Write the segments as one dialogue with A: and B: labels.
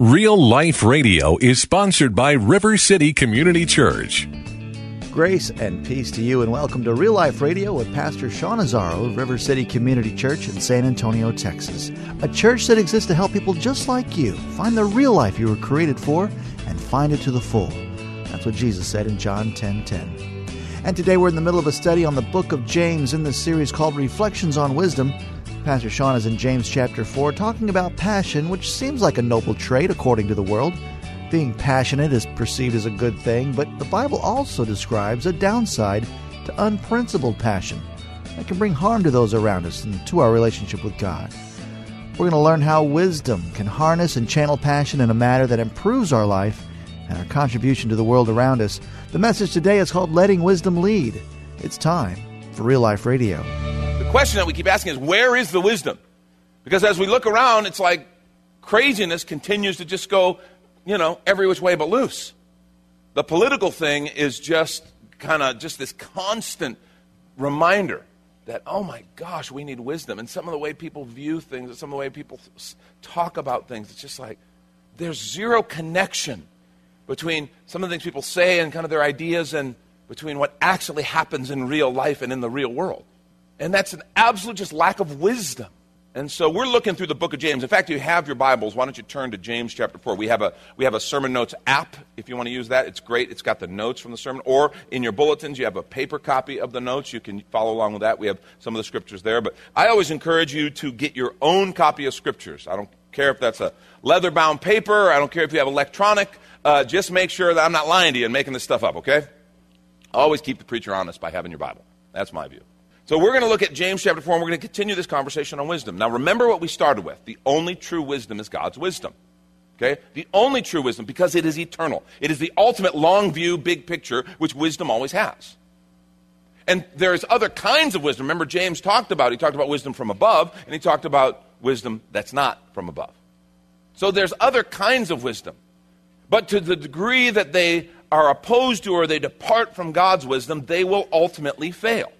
A: Real Life Radio is sponsored by River City Community Church.
B: Grace and peace to you, and welcome to Real Life Radio with Pastor Sean Azzaro of River City Community Church in San Antonio, Texas. A church that exists to help people just like you find the real life you were created for and find it to the full. That's what Jesus said in John 10 10. And today we're in the middle of a study on the book of James in this series called Reflections on Wisdom. Pastor Sean is in James chapter 4 talking about passion, which seems like a noble trait according to the world. Being passionate is perceived as a good thing, but the Bible also describes a downside to unprincipled passion that can bring harm to those around us and to our relationship with God. We're going to learn how wisdom can harness and channel passion in a manner that improves our life and our contribution to the world around us. The message today is called Letting Wisdom Lead. It's time for Real Life Radio
C: question that we keep asking is where is the wisdom? Because as we look around, it's like craziness continues to just go, you know, every which way but loose. The political thing is just kind of just this constant reminder that, oh my gosh, we need wisdom. And some of the way people view things, some of the way people talk about things, it's just like there's zero connection between some of the things people say and kind of their ideas and between what actually happens in real life and in the real world. And that's an absolute just lack of wisdom. And so we're looking through the book of James. In fact, you have your Bibles. Why don't you turn to James chapter 4? We have a, we have a sermon notes app if you want to use that. It's great. It's got the notes from the sermon. Or in your bulletins, you have a paper copy of the notes. You can follow along with that. We have some of the scriptures there. But I always encourage you to get your own copy of scriptures. I don't care if that's a leather bound paper, I don't care if you have electronic. Uh, just make sure that I'm not lying to you and making this stuff up, okay? Always keep the preacher honest by having your Bible. That's my view. So we're going to look at James chapter 4 and we're going to continue this conversation on wisdom. Now remember what we started with. The only true wisdom is God's wisdom. Okay? The only true wisdom because it is eternal. It is the ultimate long view, big picture, which wisdom always has. And there's other kinds of wisdom. Remember, James talked about, he talked about wisdom from above, and he talked about wisdom that's not from above. So there's other kinds of wisdom. But to the degree that they are opposed to or they depart from God's wisdom, they will ultimately fail.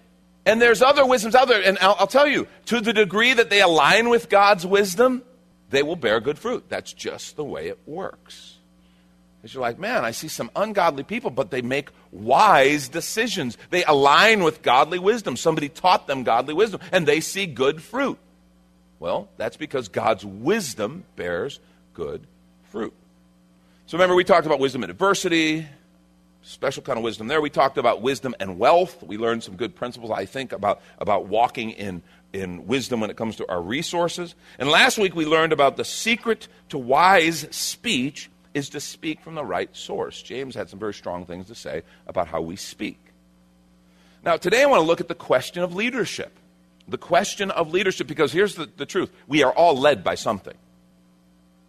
C: And there's other wisdoms out there. And I'll, I'll, tell you, to the degree that they align with God's wisdom, they will bear good fruit. That's just the way it works. Because you're like, man, I see some ungodly people, but they make wise decisions. They align with godly wisdom. Somebody taught them godly wisdom, and they see good fruit. Well, that's because God's wisdom bears good fruit. So remember, we talked about wisdom in adversity, special kind of wisdom there. We talked about wisdom and wealth. We learned some good principles, I think, about, about walking in, in wisdom when it comes to our resources. And last week we learned about the secret to wise speech is to speak from the right source. James had some very strong things to say about how we speak. Now, today I want to look at the question of leadership. The question of leadership, because here's the, the truth we are all led by something.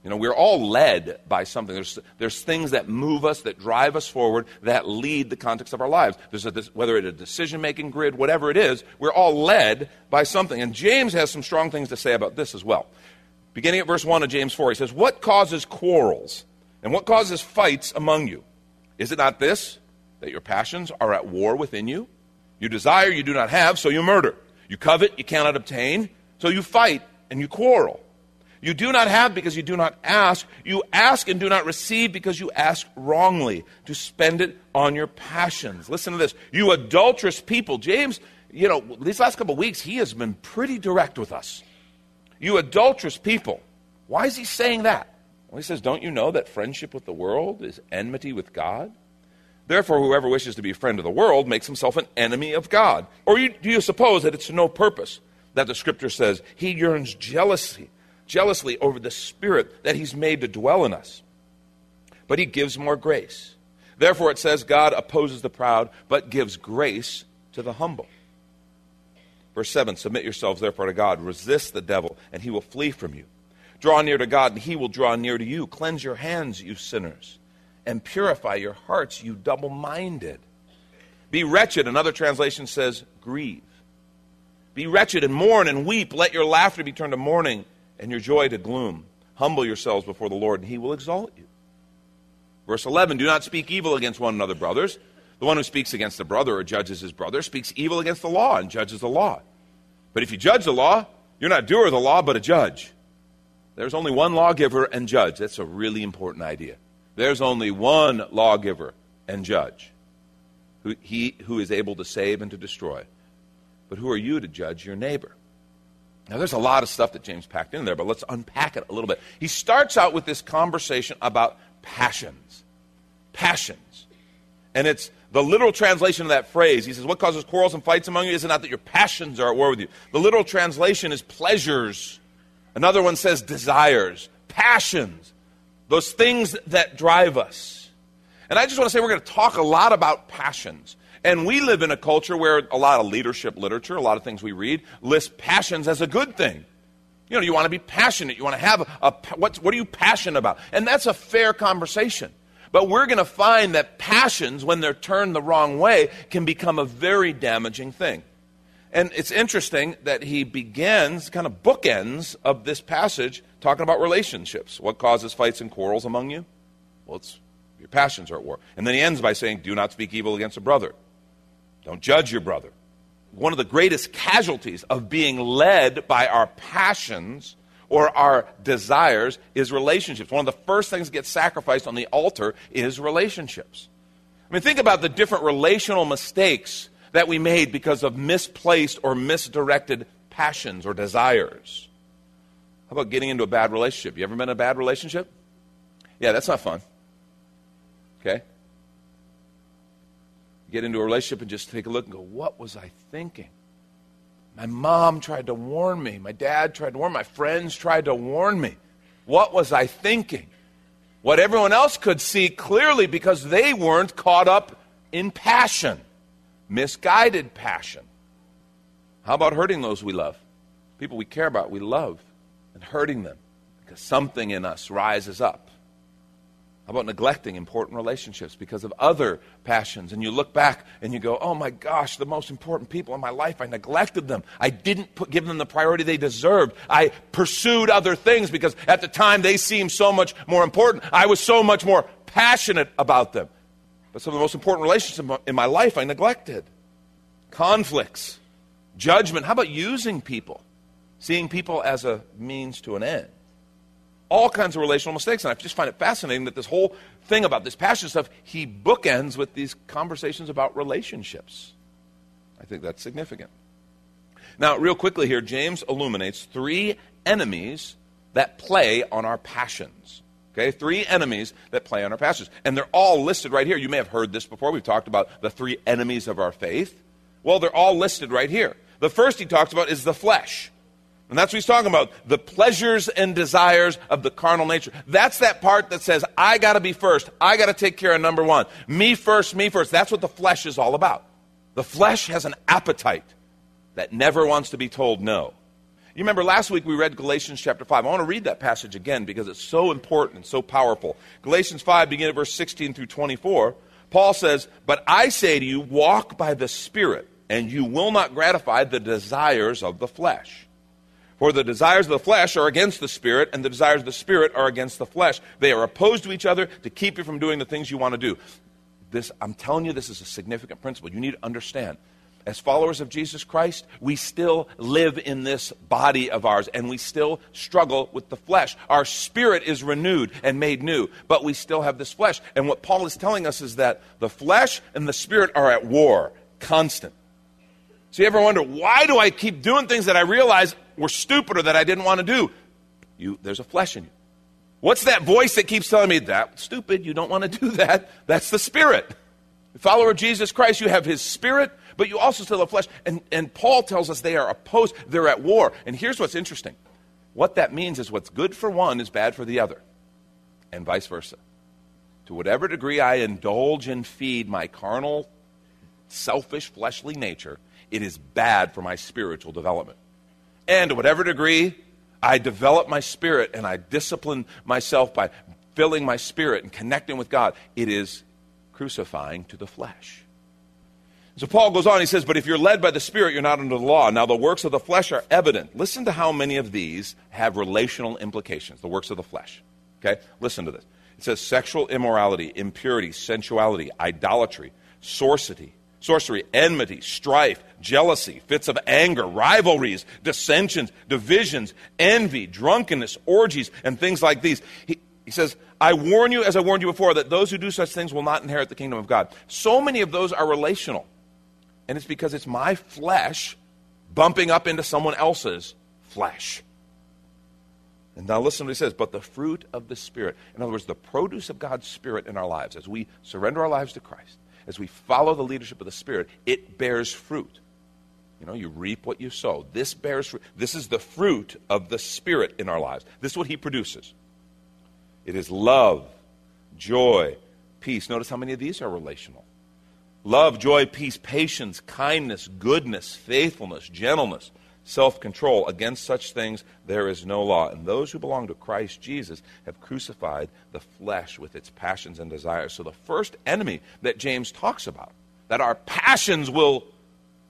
C: You know, we're all led by something. There's, there's things that move us, that drive us forward, that lead the context of our lives. There's a, whether it's a decision making grid, whatever it is, we're all led by something. And James has some strong things to say about this as well. Beginning at verse 1 of James 4, he says, What causes quarrels and what causes fights among you? Is it not this, that your passions are at war within you? You desire, you do not have, so you murder. You covet, you cannot obtain, so you fight and you quarrel. You do not have because you do not ask. You ask and do not receive because you ask wrongly to spend it on your passions. Listen to this. You adulterous people. James, you know, these last couple of weeks, he has been pretty direct with us. You adulterous people. Why is he saying that? Well, he says, Don't you know that friendship with the world is enmity with God? Therefore, whoever wishes to be a friend of the world makes himself an enemy of God. Or you, do you suppose that it's to no purpose that the scripture says he yearns jealousy? Jealously over the Spirit that He's made to dwell in us. But He gives more grace. Therefore, it says, God opposes the proud, but gives grace to the humble. Verse 7 Submit yourselves therefore to God, resist the devil, and he will flee from you. Draw near to God, and he will draw near to you. Cleanse your hands, you sinners, and purify your hearts, you double minded. Be wretched, another translation says, grieve. Be wretched and mourn and weep. Let your laughter be turned to mourning and your joy to gloom. Humble yourselves before the Lord, and he will exalt you. Verse 11 Do not speak evil against one another, brothers. The one who speaks against a brother or judges his brother speaks evil against the law and judges the law. But if you judge the law, you're not doer of the law, but a judge. There's only one lawgiver and judge. That's a really important idea. There's only one lawgiver and judge, who, he who is able to save and to destroy. But who are you to judge your neighbor? Now, there's a lot of stuff that James packed in there, but let's unpack it a little bit. He starts out with this conversation about passions. Passions. And it's the literal translation of that phrase. He says, What causes quarrels and fights among you? Is it not that your passions are at war with you? The literal translation is pleasures. Another one says desires, passions, those things that drive us. And I just want to say we're going to talk a lot about passions. And we live in a culture where a lot of leadership literature, a lot of things we read, list passions as a good thing. You know, you want to be passionate. You want to have a, what, what are you passionate about? And that's a fair conversation. But we're going to find that passions, when they're turned the wrong way, can become a very damaging thing. And it's interesting that he begins, kind of bookends of this passage, talking about relationships. What causes fights and quarrels among you? Well, it's your passions are at war. And then he ends by saying, Do not speak evil against a brother. Don't judge your brother. One of the greatest casualties of being led by our passions or our desires is relationships. One of the first things that gets sacrificed on the altar is relationships. I mean, think about the different relational mistakes that we made because of misplaced or misdirected passions or desires. How about getting into a bad relationship? You ever been in a bad relationship? Yeah, that's not fun. Okay? Get into a relationship and just take a look and go, what was I thinking? My mom tried to warn me. My dad tried to warn me. My friends tried to warn me. What was I thinking? What everyone else could see clearly because they weren't caught up in passion, misguided passion. How about hurting those we love? People we care about, we love, and hurting them because something in us rises up about neglecting important relationships because of other passions? And you look back and you go, oh my gosh, the most important people in my life, I neglected them. I didn't put, give them the priority they deserved. I pursued other things because at the time they seemed so much more important. I was so much more passionate about them. But some of the most important relationships in my life I neglected. Conflicts, judgment. How about using people? Seeing people as a means to an end all kinds of relational mistakes. And I just find it fascinating that this whole thing about this passion stuff, he bookends with these conversations about relationships. I think that's significant. Now, real quickly here, James illuminates three enemies that play on our passions. Okay, three enemies that play on our passions. And they're all listed right here. You may have heard this before. We've talked about the three enemies of our faith. Well, they're all listed right here. The first he talks about is the flesh. And that's what he's talking about the pleasures and desires of the carnal nature. That's that part that says, I got to be first. I got to take care of number one. Me first, me first. That's what the flesh is all about. The flesh has an appetite that never wants to be told no. You remember last week we read Galatians chapter 5. I want to read that passage again because it's so important and so powerful. Galatians 5, beginning at verse 16 through 24. Paul says, But I say to you, walk by the Spirit, and you will not gratify the desires of the flesh. For the desires of the flesh are against the spirit, and the desires of the spirit are against the flesh. They are opposed to each other to keep you from doing the things you want to do. This, I'm telling you, this is a significant principle. You need to understand. As followers of Jesus Christ, we still live in this body of ours, and we still struggle with the flesh. Our spirit is renewed and made new, but we still have this flesh. And what Paul is telling us is that the flesh and the spirit are at war, constant. So you ever wonder, why do I keep doing things that I realize were stupid or that I didn't want to do? You, there's a flesh in you. What's that voice that keeps telling me that stupid, you don't want to do that? That's the spirit. Follower of Jesus Christ, you have his spirit, but you also still have flesh. And, and Paul tells us they are opposed, they're at war. And here's what's interesting. What that means is what's good for one is bad for the other, and vice versa. To whatever degree I indulge and feed my carnal, selfish, fleshly nature, it is bad for my spiritual development. And to whatever degree I develop my spirit and I discipline myself by filling my spirit and connecting with God. It is crucifying to the flesh. So Paul goes on, he says, But if you're led by the Spirit, you're not under the law. Now, the works of the flesh are evident. Listen to how many of these have relational implications, the works of the flesh. Okay? Listen to this. It says sexual immorality, impurity, sensuality, idolatry, sorcery, sorcery, enmity, strife, jealousy, fits of anger, rivalries, dissensions, divisions, envy, drunkenness, orgies, and things like these. He, he says, I warn you, as I warned you before, that those who do such things will not inherit the kingdom of God. So many of those are relational. And it's because it's my flesh bumping up into someone else's flesh. And now listen to what he says, but the fruit of the Spirit. In other words, the produce of God's Spirit in our lives, as we surrender our lives to Christ, as we follow the leadership of the Spirit, it bears fruit. You know, you reap what you sow. This bears fruit. This is the fruit of the Spirit in our lives. This is what He produces. It is love, joy, peace. Notice how many of these are relational love, joy, peace, patience, kindness, goodness, faithfulness, gentleness, self control. Against such things there is no law. And those who belong to Christ Jesus have crucified the flesh with its passions and desires. So the first enemy that James talks about, that our passions will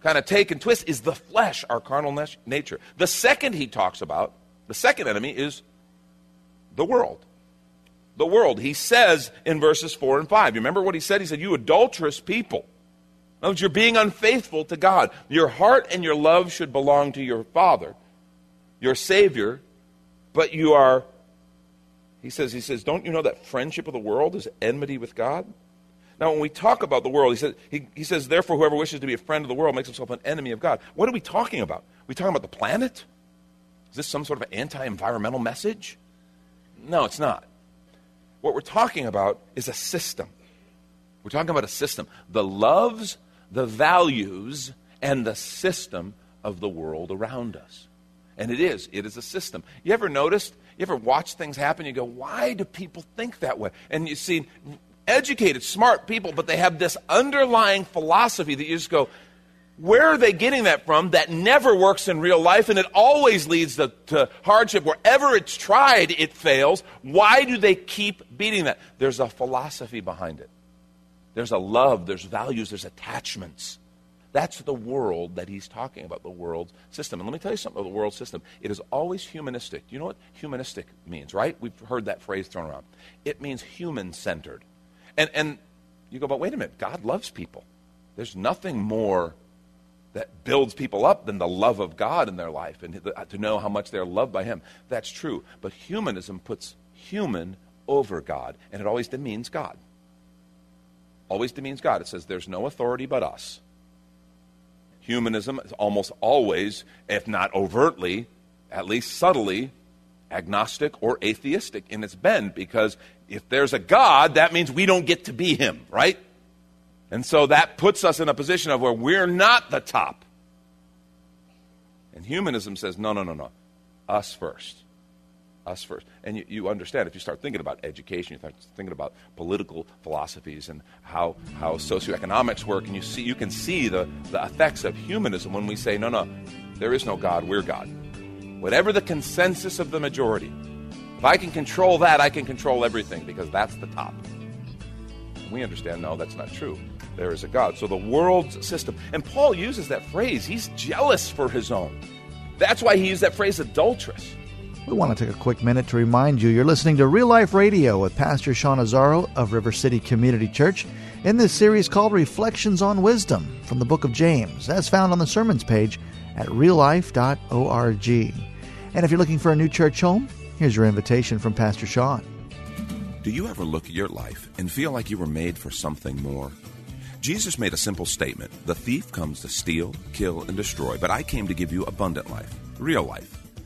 C: kind of take and twist, is the flesh, our carnal nature. The second he talks about, the second enemy is the world the world. He says in verses 4 and 5. You remember what he said? He said, You adulterous people. You're being unfaithful to God. Your heart and your love should belong to your Father, your Savior, but you are, he says, he says, don't you know that friendship of the world is enmity with God? Now, when we talk about the world, he says, he, he says, therefore, whoever wishes to be a friend of the world makes himself an enemy of God. What are we talking about? Are we talking about the planet? Is this some sort of anti environmental message? No, it's not. What we're talking about is a system. We're talking about a system. The loves, the values, and the system of the world around us. And it is. It is a system. You ever noticed? You ever watch things happen? You go, why do people think that way? And you see educated, smart people, but they have this underlying philosophy that you just go, where are they getting that from that never works in real life and it always leads to, to, hardship wherever it's tried it fails why do they keep beating that there's a philosophy behind it there's a love there's values there's attachments. That's the world that he's talking about the world system. And let me tell you something about the world system. It is always humanistic. You know what humanistic means right? We've heard that phrase thrown around. It means human centered and, and you go but wait a minute god loves people. There's nothing more that builds people up than the love of God in their life and to know how much they're loved by Him. That's true. But humanism puts human over God, and it always demeans God. Always demeans God. It says there's no authority but us. Humanism is almost always, if not overtly, at least subtly, agnostic or atheistic in its bend because if there's a God, that means we don't get to be Him, right? And so that puts us in a position of where we're not the top. And humanism says, no, no, no, no. Us first. Us first. And you, you understand, if you start thinking about education, you start thinking about political philosophies and how, how socioeconomics work, and you, see, you can see the, the effects of humanism when we say, no, no, there is no God, we're God. Whatever the consensus of the majority, if I can control that, I can control everything because that's the top. We understand, no, that's not true there is a God. So the world's system. And Paul uses that phrase. He's jealous for his own. That's why he used that phrase, adulteress.
B: We want to take a quick minute to remind you you're listening to Real Life Radio with Pastor Sean Azzaro of River City Community Church in this series called Reflections on Wisdom from the book of James, as found on the sermons page at reallife.org. And if you're looking for a new church home, here's your invitation from Pastor Sean.
D: Do you ever look at your life and feel like you were made for something more? Jesus made a simple statement The thief comes to steal, kill, and destroy, but I came to give you abundant life, real life.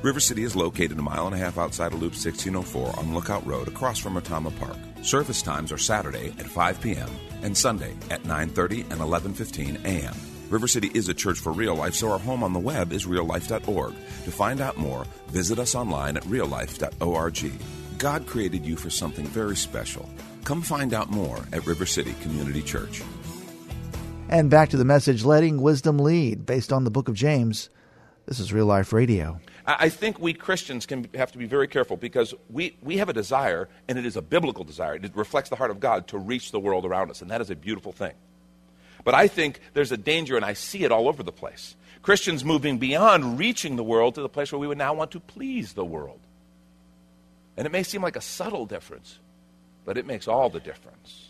D: River City is located a mile and a half outside of Loop 1604 on Lookout Road across from Retama Park. Service times are Saturday at 5 p.m. and Sunday at 9:30 and 11:15 a.m. River City is a church for real life, so our home on the web is reallife.org. To find out more, visit us online at reallife.org. God created you for something very special. Come find out more at River City Community Church.
B: And back to the message letting wisdom lead based on the book of James. This is Real Life Radio.
C: I think we Christians can have to be very careful because we, we have a desire, and it is a biblical desire. It reflects the heart of God to reach the world around us, and that is a beautiful thing. But I think there's a danger, and I see it all over the place. Christians moving beyond reaching the world to the place where we would now want to please the world. And it may seem like a subtle difference, but it makes all the difference.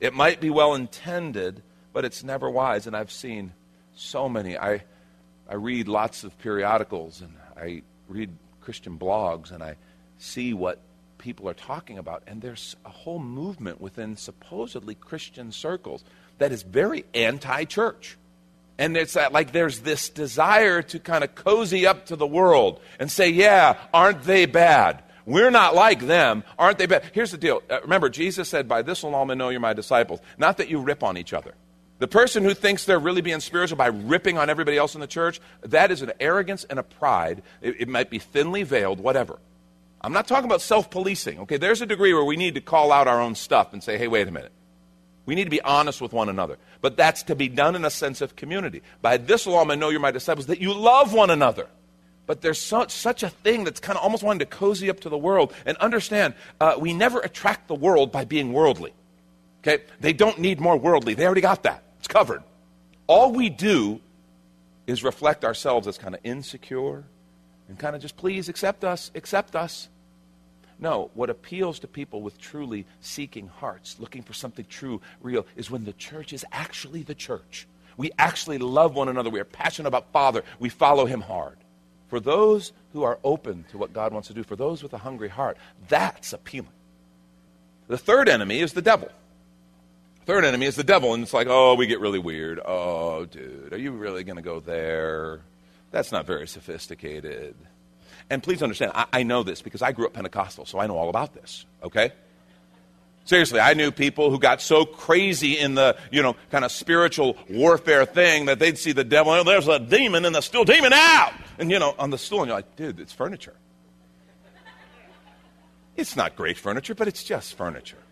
C: It might be well intended, but it's never wise. And I've seen so many. I, I read lots of periodicals and I read Christian blogs and I see what people are talking about. And there's a whole movement within supposedly Christian circles that is very anti church. And it's that, like there's this desire to kind of cozy up to the world and say, yeah, aren't they bad? We're not like them. Aren't they bad? Here's the deal. Uh, remember, Jesus said, By this will all men know you're my disciples. Not that you rip on each other. The person who thinks they're really being spiritual by ripping on everybody else in the church, that is an arrogance and a pride. It, it might be thinly veiled, whatever. I'm not talking about self policing. Okay, there's a degree where we need to call out our own stuff and say, hey, wait a minute. We need to be honest with one another. But that's to be done in a sense of community. By this law, I know you're my disciples, that you love one another. But there's so, such a thing that's kind of almost wanting to cozy up to the world. And understand, uh, we never attract the world by being worldly. Okay? They don't need more worldly. They already got that. It's covered. All we do is reflect ourselves as kind of insecure and kind of just, please accept us, accept us. No, what appeals to people with truly seeking hearts, looking for something true, real, is when the church is actually the church. We actually love one another. We are passionate about Father. We follow Him hard. For those who are open to what God wants to do, for those with a hungry heart, that's appealing. The third enemy is the devil. Third enemy is the devil, and it's like, oh, we get really weird. Oh, dude, are you really going to go there? That's not very sophisticated. And please understand, I, I, know this because I grew up Pentecostal, so I know all about this, okay? Seriously, I knew people who got so crazy in the, you know, kind of spiritual warfare thing that they'd see the devil, oh, there's a demon, and the stool, demon out! And, you know, on the stool, and you're like, dude, it's furniture. It's not great furniture, but it's just furniture.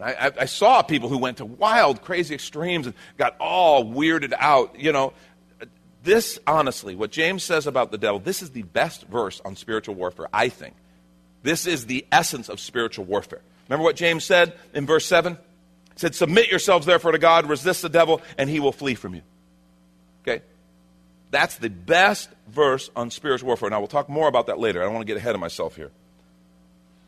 C: I, I, saw people who went to wild, crazy extremes and got all weirded out. You know, this, honestly, what James says about the devil, this is the best verse on spiritual warfare, I think. This is the essence of spiritual warfare. Remember what James said in verse 7? He said, Submit yourselves therefore to God, resist the devil, and he will flee from you. Okay? That's the best verse on spiritual warfare. Now, we'll talk more about that later. I don't want to get ahead of myself here.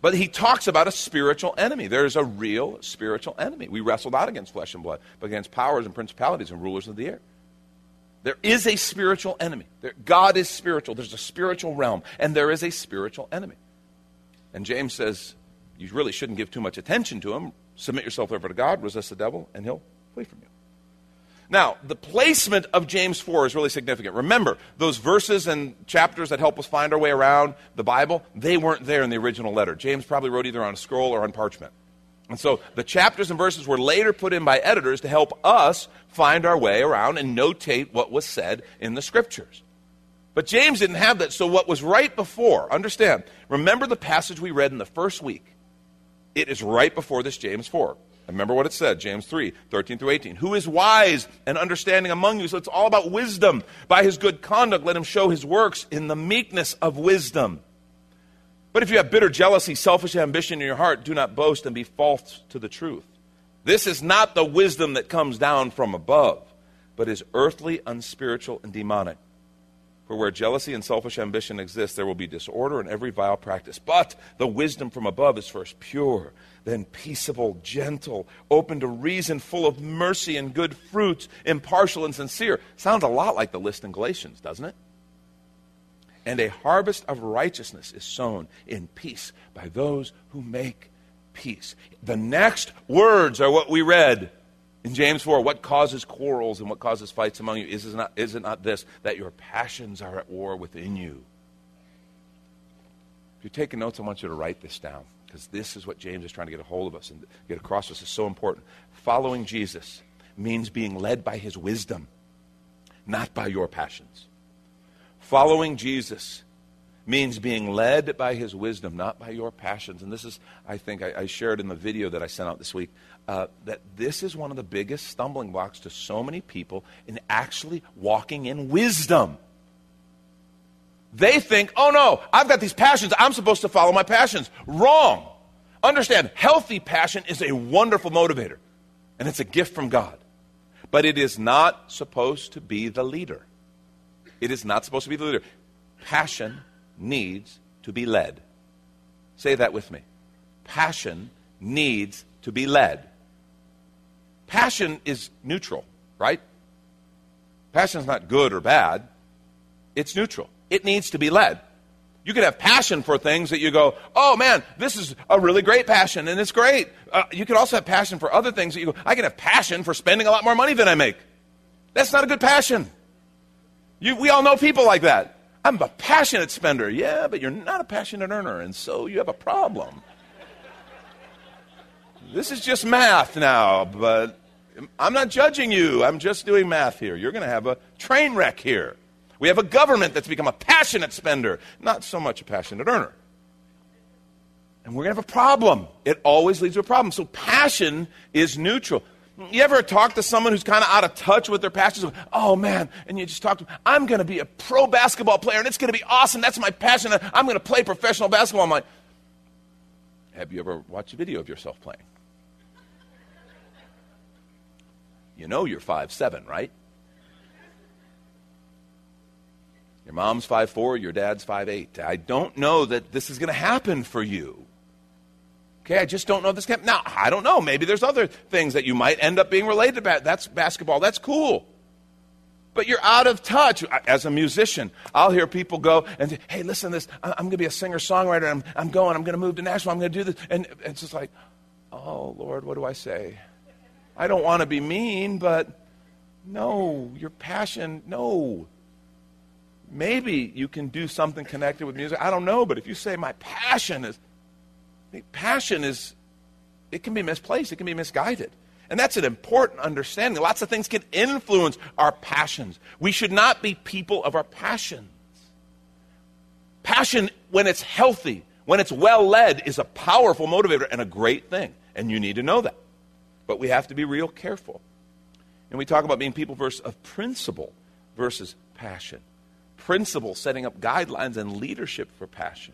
C: But he talks about a spiritual enemy. There's a real spiritual enemy. We wrestle not against flesh and blood, but against powers and principalities and rulers of the air. There is a spiritual enemy. There, God is spiritual. There's a spiritual realm, and there is a spiritual enemy. And James says you really shouldn't give too much attention to him. Submit yourself over to God, resist the devil, and he'll flee from you. Now, the placement of James 4 is really significant. Remember, those verses and chapters that help us find our way around the Bible, they weren't there in the original letter. James probably wrote either on a scroll or on parchment. And so the chapters and verses were later put in by editors to help us find our way around and notate what was said in the scriptures. But James didn't have that. So what was right before, understand, remember the passage we read in the first week. It is right before this James 4. Remember what it said, James 3, 13 through 18. Who is wise and understanding among you? So it's all about wisdom. By his good conduct, let him show his works in the meekness of wisdom. But if you have bitter jealousy, selfish ambition in your heart, do not boast and be false to the truth. This is not the wisdom that comes down from above, but is earthly, unspiritual, and demonic. For where jealousy and selfish ambition exist, there will be disorder and every vile practice. But the wisdom from above is first pure, then peaceable, gentle, open to reason, full of mercy and good fruits, impartial and sincere. Sounds a lot like the list in Galatians, doesn't it? and a harvest of righteousness is sown in peace by those who make peace. The next words are what we read In James 4, what causes quarrels and what causes fights among you? Is it not, is it not this, that your passions are at war within you? If you're taking notes, I want you to write this down because this is what James is trying to get a hold of us and get across to us is so important. Following Jesus means being led by his wisdom, not by your passions. Following Jesus means being led by his wisdom, not by your passions. And this is, I think, I, I shared in the video that I sent out this week, uh, that this is one of the biggest stumbling blocks to so many people in actually walking in wisdom. They think, oh no, I've got these passions. I'm supposed to follow my passions. Wrong. Understand, healthy passion is a wonderful motivator, and it's a gift from God. But it is not supposed to be the leader. It is not supposed to be the leader. Passion needs to be led. Say that with me. Passion needs to be led. Passion is neutral, right? Passion is not good or bad, it's neutral. It needs to be led. You can have passion for things that you go, oh man, this is a really great passion and it's great. Uh, you can also have passion for other things that you go, I can have passion for spending a lot more money than I make. That's not a good passion. You, we all know people like that. I'm a passionate spender. Yeah, but you're not a passionate earner, and so you have a problem. This is just math now, but I'm not judging you. I'm just doing math here. You're going to have a train wreck here. We have a government that's become a passionate spender, not so much a passionate earner. And we're going to have a problem. It always leads to a problem. So passion is neutral. You ever talk to someone who's kind of out of touch with their passions? Oh man, and you just talk to them, I'm going to be a pro basketball player and it's going to be awesome. That's my passion. I'm going to play professional basketball. I'm like, have you ever watched a video of yourself playing? You know you're five seven, right? Your mom's five four, your dad's five eight. I don't know that this is going to happen for you. Okay, I just don't know this. Camp. Now, I don't know. Maybe there's other things that you might end up being related to. That's basketball. That's cool. But you're out of touch. As a musician, I'll hear people go and say, hey, listen to this. I'm going to be a singer songwriter. I'm, I'm going. I'm going to move to Nashville. I'm going to do this. And it's just like, oh, Lord, what do I say? I don't want to be mean, but no, your passion, no. Maybe you can do something connected with music. I don't know. But if you say, my passion is passion is, it can be misplaced, it can be misguided. And that's an important understanding. Lots of things can influence our passions. We should not be people of our passions. Passion, when it's healthy, when it's well led, is a powerful motivator and a great thing. And you need to know that. But we have to be real careful. And we talk about being people versus of principle versus passion. Principle, setting up guidelines and leadership for passion.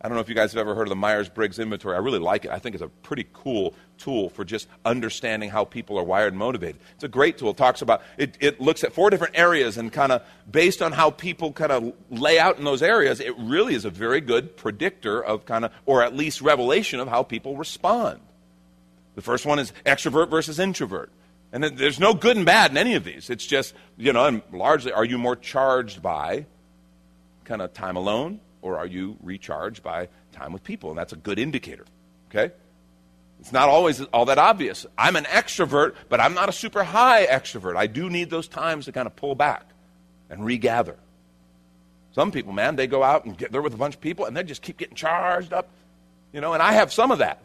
C: I don't know if you guys have ever heard of the Myers Briggs inventory. I really like it. I think it's a pretty cool tool for just understanding how people are wired and motivated. It's a great tool. It talks about it, it looks at four different areas and kind of based on how people kind of lay out in those areas, it really is a very good predictor of kind of or at least revelation of how people respond. The first one is extrovert versus introvert. And there's no good and bad in any of these. It's just, you know, and largely, are you more charged by kind of time alone or are you recharged by time with people? And that's a good indicator. Okay? It's not always all that obvious. I'm an extrovert, but I'm not a super high extrovert. I do need those times to kind of pull back and regather. Some people, man, they go out and get there with a bunch of people and they just keep getting charged up. You know, and I have some of that.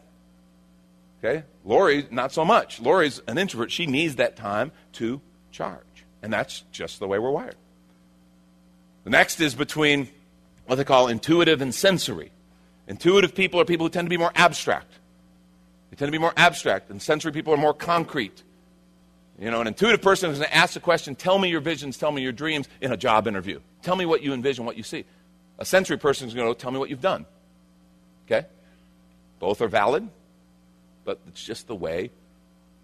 C: Okay? Lori, not so much. Lori's an introvert. She needs that time to charge. And that's just the way we're wired. The next is between what they call intuitive and sensory. Intuitive people are people who tend to be more abstract. They tend to be more abstract, and sensory people are more concrete. You know, an intuitive person is going to ask the question, tell me your visions, tell me your dreams in a job interview. Tell me what you envision, what you see. A sensory person is going to tell me what you've done. Okay? Both are valid, but it's just the way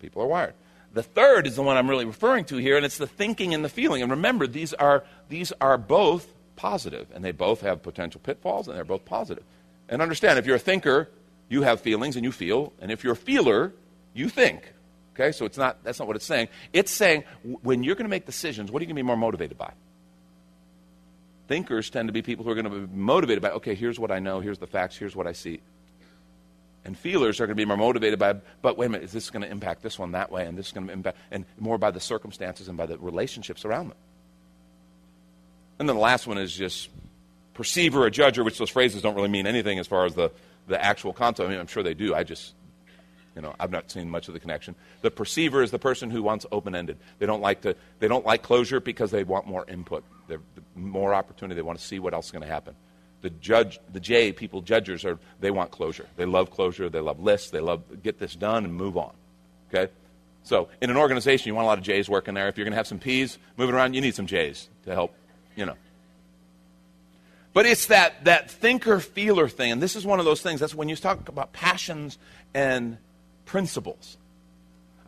C: people are wired. The third is the one I'm really referring to here, and it's the thinking and the feeling. And remember, these are, these are both positive, and they both have potential pitfalls, and they're both positive. And understand, if you're a thinker, you have feelings and you feel, and if you're a feeler, you think. Okay, so it's not that's not what it's saying. It's saying when you're going to make decisions, what are you going to be more motivated by? Thinkers tend to be people who are going to be motivated by, okay, here's what I know, here's the facts, here's what I see. And feelers are going to be more motivated by, but wait a minute, is this going to impact this one that way, and this is going to impact, and more by the circumstances and by the relationships around them. And then the last one is just perceiver or judger, which those phrases don't really mean anything as far as the, the actual concept. I mean, I'm sure they do. I just, you know, I've not seen much of the connection. The perceiver is the person who wants open-ended. They don't like to, they don't like closure because they want more input. They're, more opportunity. They want to see what else is going to happen the judge, the J people, judges are they want closure. They love closure. They love lists. They love get this done and move on. Okay, so in an organization, you want a lot of J's working there. If you're going to have some P's moving around, you need some J's to help. You know. But it's that that thinker feeler thing, and this is one of those things. That's when you talk about passions and principles.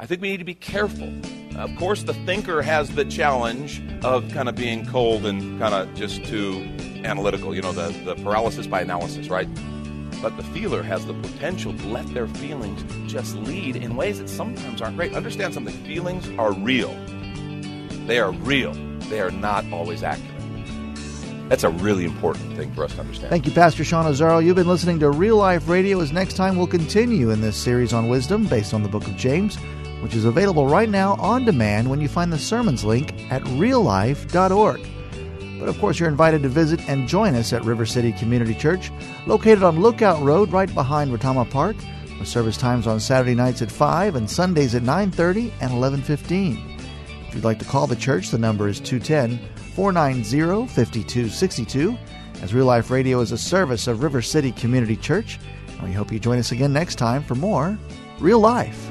C: I think we need to be careful. Of course, the thinker has the challenge of kind of being cold and kind of just too analytical, you know, the, the paralysis by analysis, right? But the feeler has the potential to let their feelings just lead in ways that sometimes aren't great. Understand something feelings are real, they are real, they are not always accurate. That's a really important thing for us to understand.
B: Thank you, Pastor Sean Azzaro. You've been listening to Real Life Radio. As next time, we'll continue in this series on wisdom based on the book of James, which is available right now on demand when you find the sermons link at reallife.org. But of course, you're invited to visit and join us at River City Community Church, located on Lookout Road right behind Retama Park. With service times on Saturday nights at 5 and Sundays at 9:30 and 11:15. If you'd like to call the church, the number is 210 490 5262. As Real Life Radio is a service of River City Community Church, and we hope you join us again next time for more Real Life.